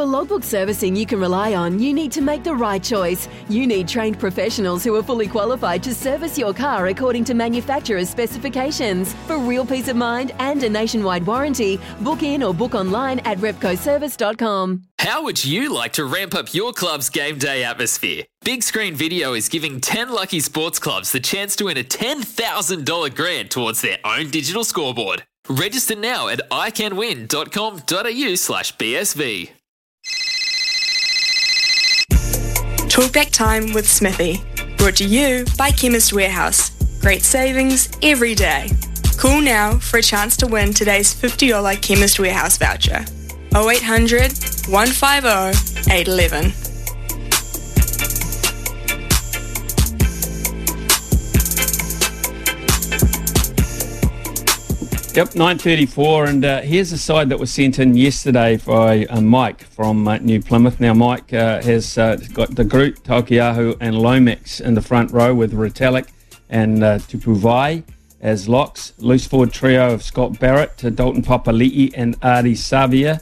For logbook servicing you can rely on, you need to make the right choice. You need trained professionals who are fully qualified to service your car according to manufacturer's specifications. For real peace of mind and a nationwide warranty, book in or book online at repcoservice.com. How would you like to ramp up your club's game day atmosphere? Big Screen Video is giving 10 lucky sports clubs the chance to win a $10,000 grant towards their own digital scoreboard. Register now at iCanWin.com.au slash BSV. Talkback time with Smithy. Brought to you by Chemist Warehouse. Great savings every day. Call now for a chance to win today's $50 Chemist Warehouse voucher. 0800 150 811. Yep, 9.34, and uh, here's a side that was sent in yesterday by uh, Mike from uh, New Plymouth. Now, Mike uh, has uh, got the group, Taukei'aho and Lomax in the front row with Retallick and uh, Tupou Vaa'i as locks. Loose forward trio of Scott Barrett, to Dalton Papali'i and Ardie Savea.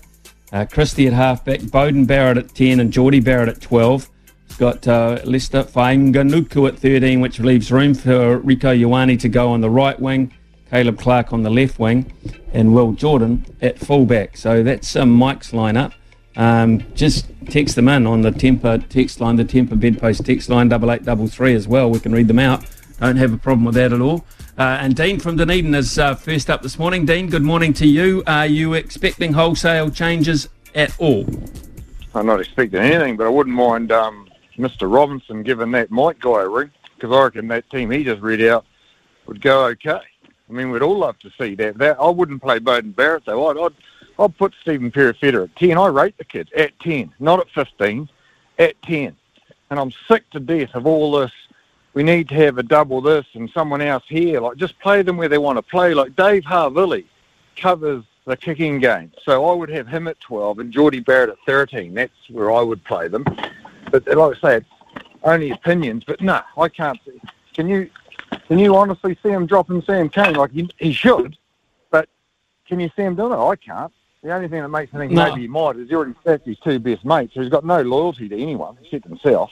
Uh, Christie at halfback, Beauden Barrett at 10 and Jordie Barrett at 12. He's got uh, Leicester Fainga'anuku at 13, which leaves room for Rieko Ioane to go on the right wing. Caleb Clarke on the left wing, and Will Jordan at fullback. So that's um, Mike's lineup. Um, just text them in on the Temper text line, the Temper bedpost text line, double eight double three as well. We can read them out. Don't have a problem with that at all. Uh, and Dean from Dunedin is uh, first up this morning. Dean, good morning to you. Are you expecting wholesale changes at all? I'm not expecting anything, but I wouldn't mind um, Mr. Robinson giving that Mike guy a ring because I reckon that team he just read out would go okay. I mean, we'd all love to see that. That I wouldn't play Beauden Barrett though. I'd, I'd I'd put Stephen Perofeta at ten. I rate the kids at ten, not at fifteen, at ten. And I'm sick to death of all this. We need to have a double this and someone else here. Like just play them where they want to play. Like Dave Havili covers the kicking game, so I would have him at twelve and Jordie Barrett at thirteen. That's where I would play them. But like I say, it's only opinions. But no, I can't. Can you can you honestly see him dropping Sam Cane? Like he, he should, but can you see him doing it? I can't. The only thing that makes me think No. maybe he might is he already sacked his two best mates, so he's got no loyalty to anyone except himself.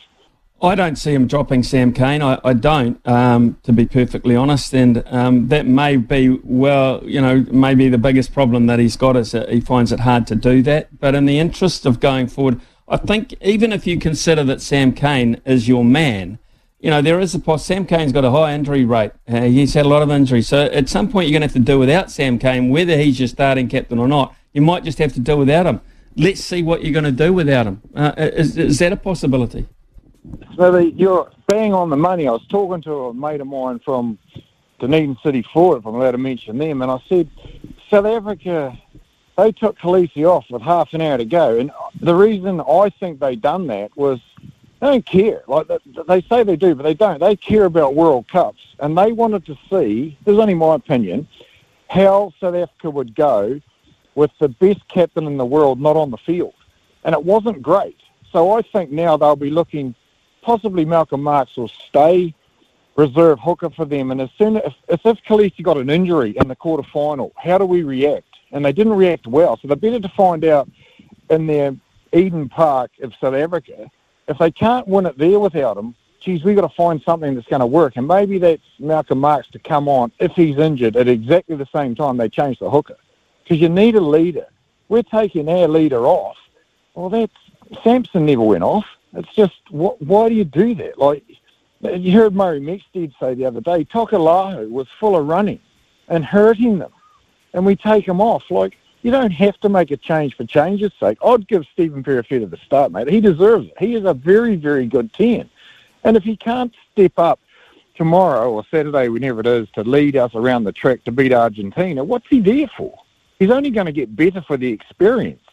I don't see him dropping Sam Cane. I, I don't, um, to be perfectly honest. And um, that may be, well, you know, maybe the biggest problem that he's got is that he finds it hard to do that. But in the interest of going forward, I think even if you consider that Sam Cane is your man, you know, there is a poss- Sam Cane's got a high injury rate. Uh, he's had a lot of injuries. So at some point, you're going to have to do without Sam Cane, whether he's your starting captain or not. You might just have to do without him. Let's see what you're going to do without him. Uh, is, is that a possibility? Smithy, you're bang on the money. I was talking to a mate of mine from Dunedin City Ford, if I'm allowed to mention them, and I said, South Africa, they took Kolisi off with half an hour to go. And the reason I think they done that was they don't care. Like they say they do, but they don't. They care about World Cups, and they wanted to see. This is only my opinion. How South Africa would go with the best captain in the world not on the field, and it wasn't great. So I think now they'll be looking. Possibly Malcolm Marx will stay reserve hooker for them, and as soon as if, if Kolisi got an injury in the quarter final, how do we react? And they didn't react well, so they're better to find out in their Eden Park of South Africa if they can't win it there without him, geez, we've got to find something that's going to work. And maybe that's Malcolm Marx to come on if he's injured at exactly the same time they change the hooker. Because you need a leader. We're taking our leader off. Well, that's Sampson never went off. It's just, wh- why do you do that? Like, you heard Murray Mexted say the other day, Taukei'aho was full of running and hurting them. And we take him off. Like, you don't have to make a change for change's sake. I'd give Stephen Perofeta the start, mate. He deserves it. He is a very, very good 10. And if he can't step up tomorrow or Saturday, whenever it is, to lead us around the track to beat Argentina, what's he there for? He's only going to get better for the experience.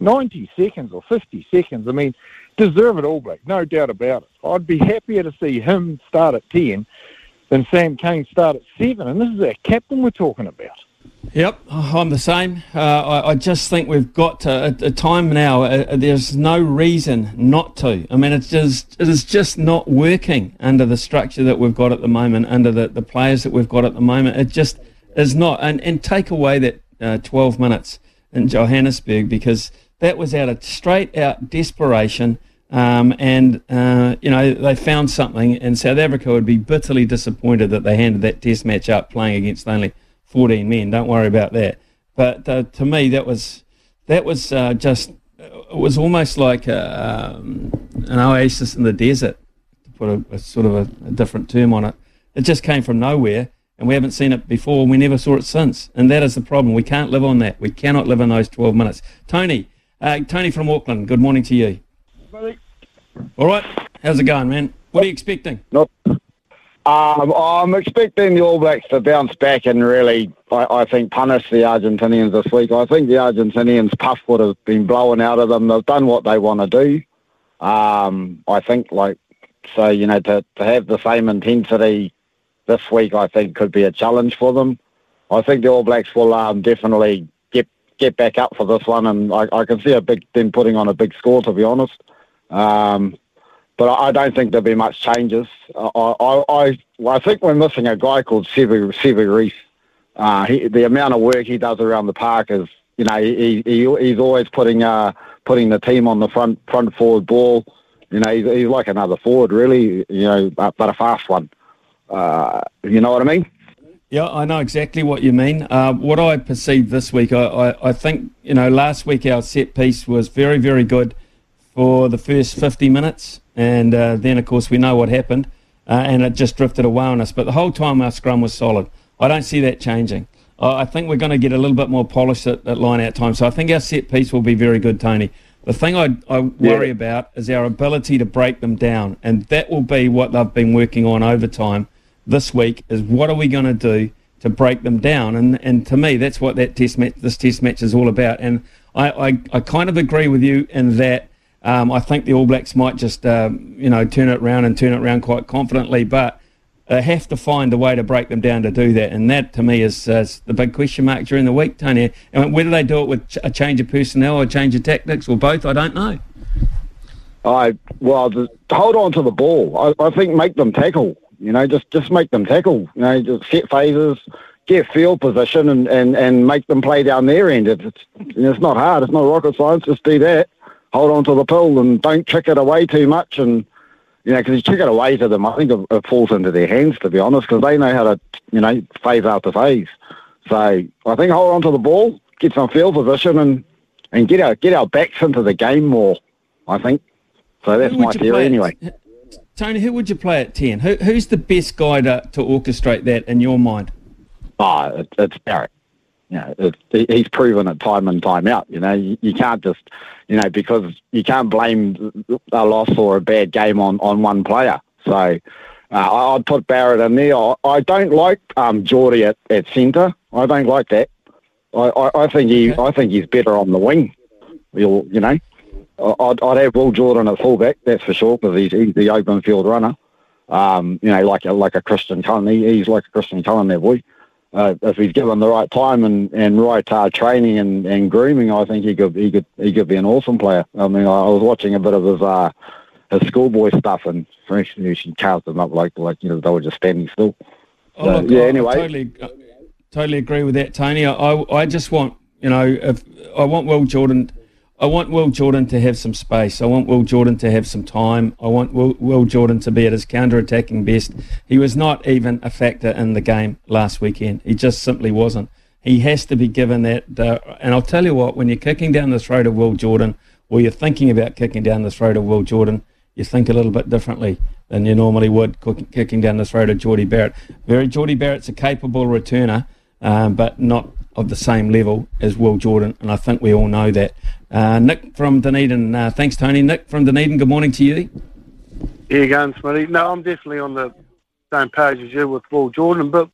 90 seconds or 50 seconds, I mean, deserve it all, Blake, no doubt about it. I'd be happier to see him start at 10 than Sam Cane start at 7. And this is our captain we're talking about. Yep, I'm the same. Uh, I, I just think we've got to a, a time now. Uh, there's no reason not to. I mean, it's just it is just not working under the structure that we've got at the moment, under the, the players that we've got at the moment. It just is not. And and take away that uh, 12 minutes in Johannesburg because that was out of straight out desperation. Um, and, uh, you know, they found something, and South Africa would be bitterly disappointed that they handed that test match up playing against only 14 men. Don't worry about that. But uh, to me, that was, that was uh, just, it was almost like a, um, an oasis in the desert, to put a, a sort of a, a different term on it. It just came from nowhere and we haven't seen it before. We never saw it since, and that is the problem. We can't live on that. We cannot live on those 12 minutes. Tony, uh, Tony from Auckland. Good morning to you. Buddy. All right, how's it going, man? What are you expecting? Not. Um, I'm expecting the All Blacks to bounce back and really, I, I think, punish the Argentinians this week. I think the Argentinians' puff would have been blown out of them. They've done what they want to do. Um, I think, like, so you know, to, to have the same intensity this week, I think, could be a challenge for them. I think the All Blacks will um, definitely get get back up for this one, and I, I can see a big them putting on a big score, to be honest. Um, but I, don't think there'll be much changes. I, I, I, I think we're missing a guy called Sevu, Sevu Reece. Uh, he, the amount of work he does around the park is, you know, he, he he's always putting uh, putting the team on the front front forward ball. You know, he's, he's like another forward, really. You know, but, but a fast one. Uh, you know what I mean? Yeah, I know exactly what you mean. Uh, what I perceived this week, I, I, I, think, you know, last week our set piece was very, very good for the first 50 minutes. And uh, then, of course, we know what happened. Uh, and it just drifted away on us. But the whole time our scrum was solid. I don't see that changing. I think we're going to get a little bit more polished at, at line out time. So I think our set piece will be very good, Tony. The thing I, I worry yeah. about is our ability to break them down. And that will be what they've been working on over time this week is what are we going to do to break them down? And and to me, that's what that test match, this test match is all about. And I, I, I kind of agree with you in that um, I think the All Blacks might just um, you know turn it around and turn it around quite confidently, but they have to find a way to break them down to do that. And that to me is, uh, the big question mark during the week, Tony. And whether they do it with a change of personnel or a change of tactics or both, I don't know. I well, hold on to the ball. I, I think make them tackle. You know, just just make them tackle. You know, just set phases, get field position, and, and, and make them play down their end. It's it's not hard. It's not rocket science. Just do that. Hold on to the pill and don't kick it away too much. And you know, because you kick it away to them, I think it, it falls into their hands to be honest, because they know how to you know phase after phase. So I think hold on to the ball, get some field position, and and get our get our backs into the game more. I think. So that's my theory anyway. Tony, who would you play at 10? Who, who's the best guy to, to orchestrate that in your mind? Oh, it, it's Barrett. You know, it, he's proven it time and time out. You know, you, you, can't just, you know, because you can't blame a loss or a bad game on, on one player. So uh, I'd put Barrett in there. I, I don't like um, Jordie at, at centre. I don't like that. I, I, I think he, okay. I think he's better on the wing. You'll, you know. I'd, I'd have Will Jordan at fullback, that's for sure, because he's, he's the open field runner. Um, you know, like a, like a Christian Cullen. He, he's like a Christian Cullen, that boy. Uh, if he's given the right time and, and right uh, training and, and grooming, I think he could he could he could be an awesome player. I mean, I, was watching a bit of his uh, his schoolboy stuff, and for instance, she carved them up like like you know they were just standing still. Oh, so, look, yeah. I, anyway, I totally, I totally agree with that, Tony. I I just want you know if I want Will Jordan I want Will Jordan to have some space. I want Will Jordan to have some time. I want Will, Will Jordan to be at his counter-attacking best. He was not even a factor in the game last weekend. He just simply wasn't. He has to be given that. Uh, and I'll tell you what, when you're kicking down the throat of Will Jordan, or you're thinking about kicking down the throat of Will Jordan, you think a little bit differently than you normally would kicking down the throat of Jordie Barrett. Very Jordie Barrett's a capable returner, um, but not of the same level as Will Jordan, and I think we all know that. Uh, Nick from Dunedin, uh, thanks, Tony. Nick from Dunedin, good morning to you. Here you going, Smitty. No, I'm definitely on the same page as you with Will Jordan, but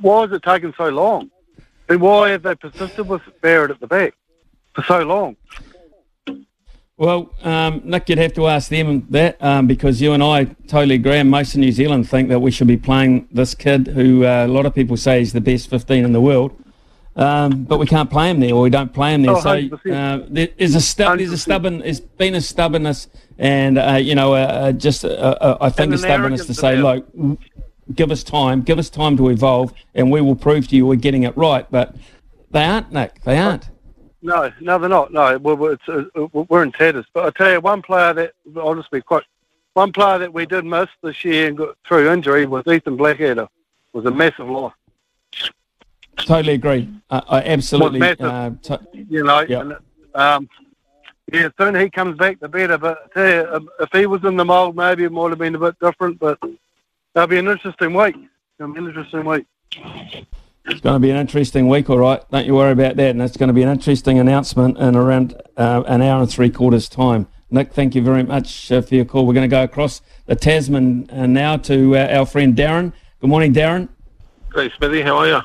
why is it taking so long? And why have they persisted with Barrett at the back for so long? Well, um, Nick, you'd have to ask them that um, because you and I totally agree, and most of New Zealand think that we should be playing this kid who uh, a lot of people say is the best 15 in the world. Um, but we can't play him there, or we don't play him there. Oh, so uh, there is a stu- there's a stubborn, there's been a stubbornness, and uh, you know, uh, uh just uh, uh, I think a stubbornness to say, look, give us time, give us time to evolve, and we will prove to you we're getting it right. But they aren't, Nick. They aren't. No, no, they're not. No, we're, it's, uh, we're in tatters. But I tell you, one player that be quite. One player that we did miss this year and got through injury was Ethan Blackadder. It Was a massive loss. Totally agree. Uh, I absolutely. Uh, to- you know, yep. and, um, yeah, soon he comes back, the better. But I tell you, um, if he was in the mould, maybe it might have been a bit different. But that'll be an interesting week. It'll be an interesting week. It's going to be an interesting week, all right. Don't you worry about that. And it's going to be an interesting announcement in around uh, an hour and three quarters' time. Nick, thank you very much uh, for your call. We're going to go across the Tasman uh, now to uh, our friend Darren. Good morning, Darren. Hey, Smithy. How are you?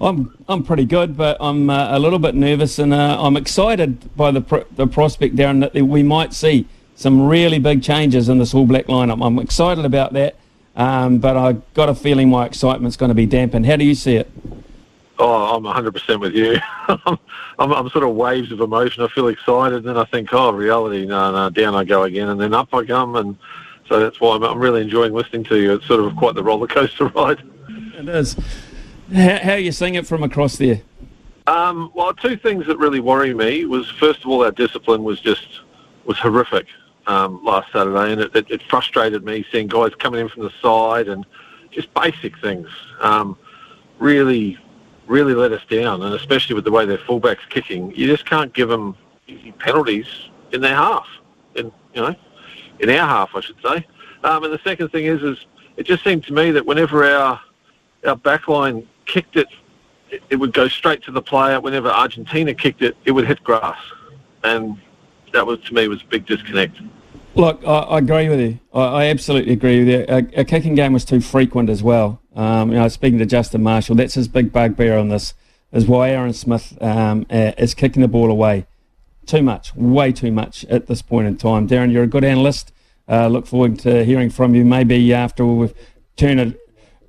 I'm I'm pretty good, but I'm uh, a little bit nervous, and uh, I'm excited by the pr- the prospect, Darren, that we might see some really big changes in this All Black lineup. I'm excited about that, um, but I got a feeling my excitement's going to be dampened. How do you see it? Oh, I'm 100% with you. I'm, I'm, sort of waves of emotion. I feel excited, and then I think, oh, reality, no, no, down I go again, and then up I come, and so that's why I'm, I'm really enjoying listening to you. It's sort of quite the roller coaster ride. It is. How, how are you seeing it from across there? Um, well, two things that really worry me was first of all our discipline was just was horrific um, last Saturday, and it, it, it, frustrated me seeing guys coming in from the side and just basic things um, really really let us down, and especially with the way their fullbacks kicking, you just can't give them penalties in their half, in you know, in our half, I should say. Um, and the second thing is, is it just seemed to me that whenever our our backline kicked it, it, would go straight to the player. Whenever Argentina kicked it, it would hit grass, and that was to me was a big disconnect. Look, I, I agree with you. I, I, absolutely agree with you. A, a, kicking game was too frequent as well. Um, you know, speaking to Justin Marshall, that's his big bugbear on this, is why Aaron Smith um, uh, is kicking the ball away. Too much, way too much at this point in time. Darren, you're a good analyst. Uh, look forward to hearing from you maybe after we've turned it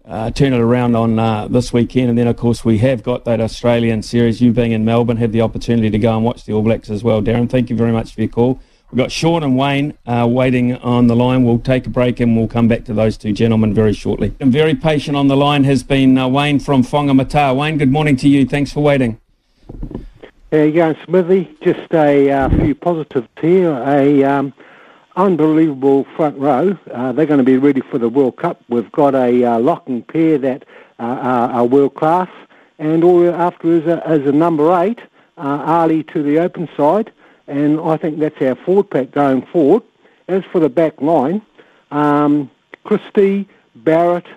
uh, turn it around on uh, this weekend. And then, of course, we have got that Australian series. You being in Melbourne, have the opportunity to go and watch the All Blacks as well. Darren, thank you very much for your call. We've got Sean and Wayne uh, waiting on the line. We'll take a break and we'll come back to those two gentlemen very shortly. And very patient on the line has been uh, Wayne from Whangamata. Wayne, good morning to you. Thanks for waiting. How you going, Smithy? Just a uh, few positives here. A um, unbelievable front row. Uh, they're going to be ready for the World Cup. We've got a uh, locking pair that uh, are, are world class, and all after is a, a number eight, uh, Ali to the open side, and I think that's our forward pack going forward. As for the back line, um, Christie, Barrett,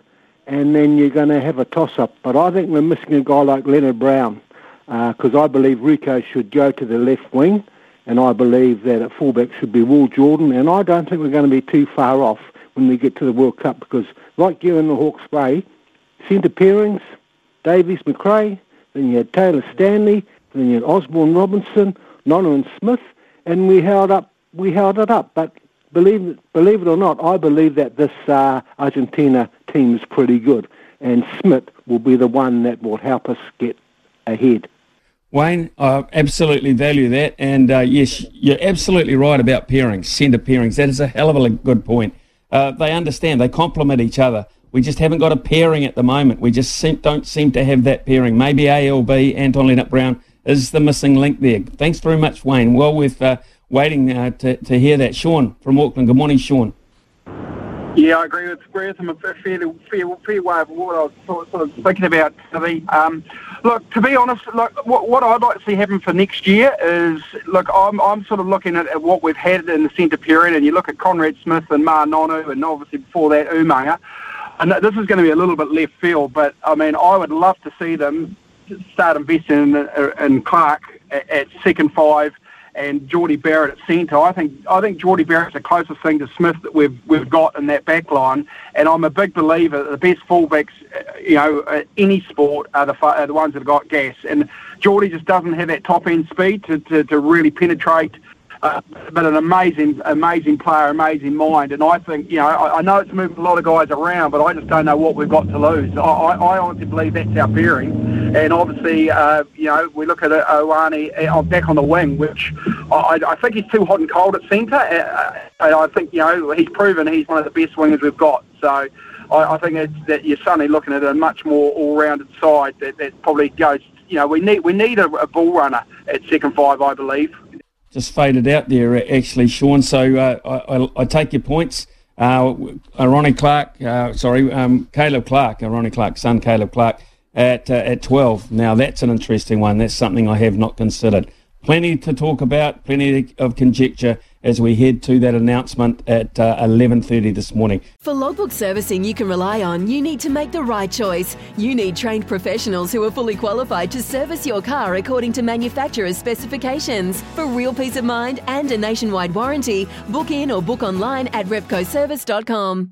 and then you're going to have a toss-up. But I think we're missing a guy like Lienert-Brown because uh, I believe Rieko should go to the left wing and I believe that at fullback should be Will Jordan, and I don't think we're going to be too far off when we get to the World Cup because, like you in the Hawke's Bay, centre pairings, Davies McRae, then you had Taylor Stanley, then you had Osborne Robinson, Nonohan Smith, and we held up we held it up. But believe believe it or not, I believe that this uh, Argentina team is pretty good, and Smith will be the one that will help us get ahead. Wayne, I absolutely value that. And uh, yes, you're absolutely right about pairings, centre pairings. That is a hell of a good point. Uh, they understand, they complement each other. We just haven't got a pairing at the moment. We just seem, don't seem to have that pairing. Maybe ALB, Anton Lienert-Brown, is the missing link there. Thanks very much, Wayne. Well, with uh, waiting uh, to, to hear that. Sean from Auckland. Good morning, Sean. Yeah, I agree with, with him a fairly fair, fair way of what I was sort, of thinking about. Um, look, to be honest, look, what, what, I'd like to see happen for next year is, look, I'm, I'm sort of looking at, at what we've had in the centre period, and you look at Conrad Smith and Ma'a Nonu, and obviously before that Umaga, and this is going to be a little bit left field, but I mean, I would love to see them start investing in, in Clark at, at second five and Jordie Barrett at centre. I think I think Jordie Barrett's the closest thing to Smith that we've we've got in that back line, and I'm a big believer that the best fullbacks, uh, you know, any sport are the are the ones that have got gas, and Jordie just doesn't have that top end speed to, to, to really penetrate uh, but an amazing, amazing player, amazing mind. And I think, you know, I, I, know it's moving a lot of guys around, but I just don't know what we've got to lose. I, I, I honestly believe that's our pairing. And obviously, uh, you know, we look at uh, Ioane uh, back on the wing, which I, I think he's too hot and cold at centre. Uh, and I think, you know, he's proven he's one of the best wingers we've got. So I, I think it's that you're suddenly looking at a much more all-rounded side that, that probably goes you know, we need we need a, a ball runner at second five, I believe. Just faded out there, uh, actually, Sean. So uh, I, I, I, take your points. Uh, Ronnie Clark, uh, sorry, um, Caleb Clarke, Ronnie Clark's son, Caleb Clarke, at uh, at 12. Now that's an interesting one. That's something I have not considered. Plenty to talk about, plenty of conjecture as we head to that announcement at uh, 11.30 this morning. For logbook servicing you can rely on, you need to make the right choice. You need trained professionals who are fully qualified to service your car according to manufacturer's specifications. For real peace of mind and a nationwide warranty, book in or book online at repcoservice.com.